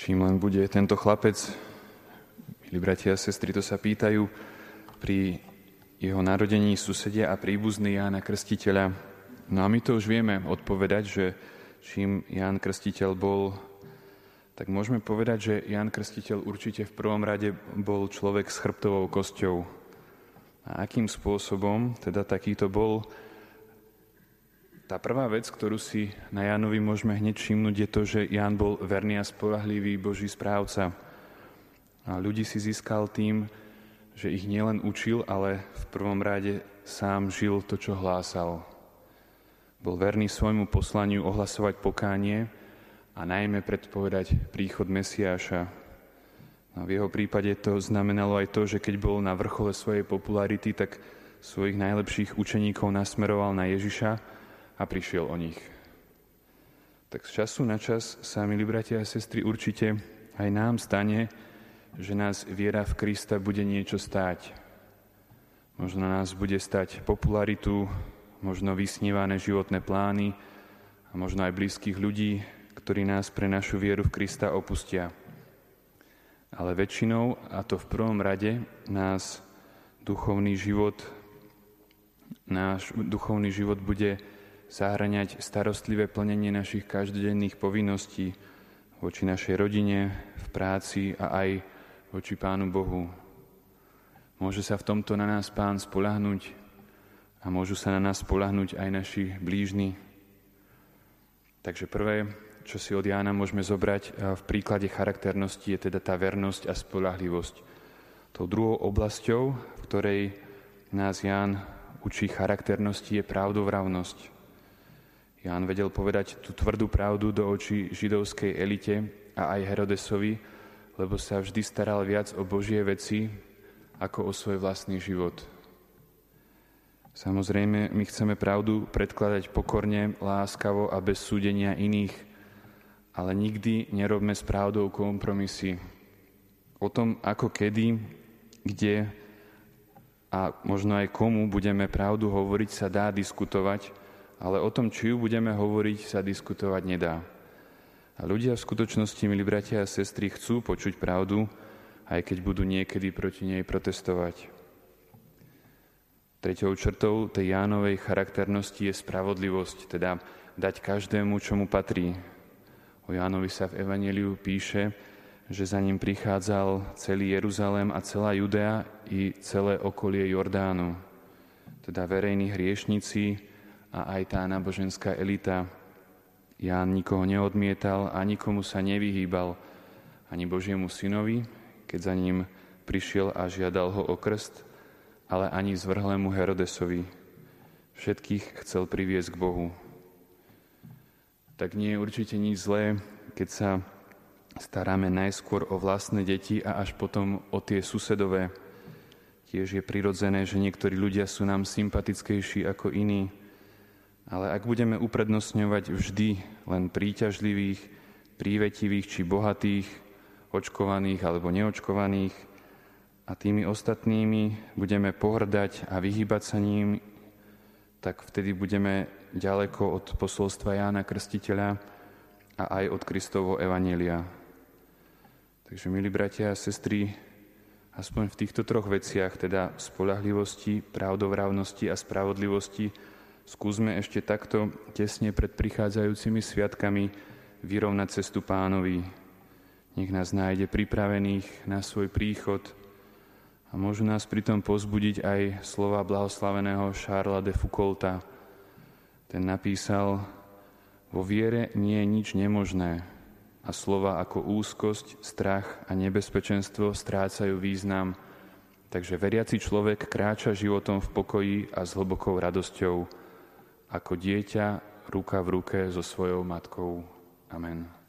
čím len bude tento chlapec, milí bratia a sestry, to sa pýtajú pri jeho narodení susedia a príbuzný Jána Krstiteľa. No a my to už vieme odpovedať, že čím Ján Krstiteľ bol, tak môžeme povedať, že Ján Krstiteľ určite v prvom rade bol človek s chrbtovou kosťou. A akým spôsobom teda takýto bol, tá prvá vec, ktorú si na Jánovi môžeme hneď všimnúť, je to, že Ján bol verný a spolahlivý Boží správca. A ľudí si získal tým, že ich nielen učil, ale v prvom rade sám žil to, čo hlásal. Bol verný svojmu poslaniu ohlasovať pokánie a najmä predpovedať príchod Mesiáša. A v jeho prípade to znamenalo aj to, že keď bol na vrchole svojej popularity, tak svojich najlepších učeníkov nasmeroval na Ježiša, a prišiel o nich. Tak z času na čas sa, milí bratia a sestry, určite aj nám stane, že nás viera v Krista bude niečo stáť. Možno nás bude stať popularitu, možno vysnívané životné plány a možno aj blízkych ľudí, ktorí nás pre našu vieru v Krista opustia. Ale väčšinou, a to v prvom rade, nás duchovný život, náš duchovný život bude zahraňať starostlivé plnenie našich každodenných povinností voči našej rodine, v práci a aj voči Pánu Bohu. Môže sa v tomto na nás Pán spolahnuť a môžu sa na nás spolahnuť aj naši blížni. Takže prvé, čo si od Jána môžeme zobrať v príklade charakternosti, je teda tá vernosť a spolahlivosť. Tou druhou oblasťou, v ktorej nás Ján učí charakternosti, je pravdovravnosť. Ján vedel povedať tú tvrdú pravdu do očí židovskej elite a aj Herodesovi, lebo sa vždy staral viac o Božie veci ako o svoj vlastný život. Samozrejme, my chceme pravdu predkladať pokorne, láskavo a bez súdenia iných, ale nikdy nerobme s pravdou kompromisy. O tom, ako kedy, kde a možno aj komu budeme pravdu hovoriť, sa dá diskutovať, ale o tom, či ju budeme hovoriť, sa diskutovať nedá. A ľudia v skutočnosti, milí bratia a sestry, chcú počuť pravdu, aj keď budú niekedy proti nej protestovať. Treťou črtou tej Jánovej charakternosti je spravodlivosť, teda dať každému, čo mu patrí. O Jánovi sa v Evangeliu píše, že za ním prichádzal celý Jeruzalém a celá Judea i celé okolie Jordánu. Teda verejní hriešnici, a aj tá náboženská elita. Ján nikoho neodmietal a nikomu sa nevyhýbal, ani Božiemu synovi, keď za ním prišiel a žiadal ho o krst, ale ani zvrhlému Herodesovi. Všetkých chcel priviesť k Bohu. Tak nie je určite nič zlé, keď sa staráme najskôr o vlastné deti a až potom o tie susedové. Tiež je prirodzené, že niektorí ľudia sú nám sympatickejší ako iní, ale ak budeme uprednostňovať vždy len príťažlivých, prívetivých či bohatých, očkovaných alebo neočkovaných a tými ostatnými budeme pohrdať a vyhýbať sa ním, tak vtedy budeme ďaleko od posolstva Jána Krstiteľa a aj od Kristovo Evanielia. Takže, milí bratia a sestry, aspoň v týchto troch veciach, teda spolahlivosti, pravdovravnosti a spravodlivosti, Skúsme ešte takto tesne pred prichádzajúcimi sviatkami vyrovnať cestu pánovi. Nech nás nájde pripravených na svoj príchod a môžu nás pritom pozbudiť aj slova blahoslaveného Charlesa de Foucaulta. Ten napísal, vo viere nie je nič nemožné a slova ako úzkosť, strach a nebezpečenstvo strácajú význam, takže veriaci človek kráča životom v pokoji a s hlbokou radosťou ako dieťa ruka v ruke so svojou matkou. Amen.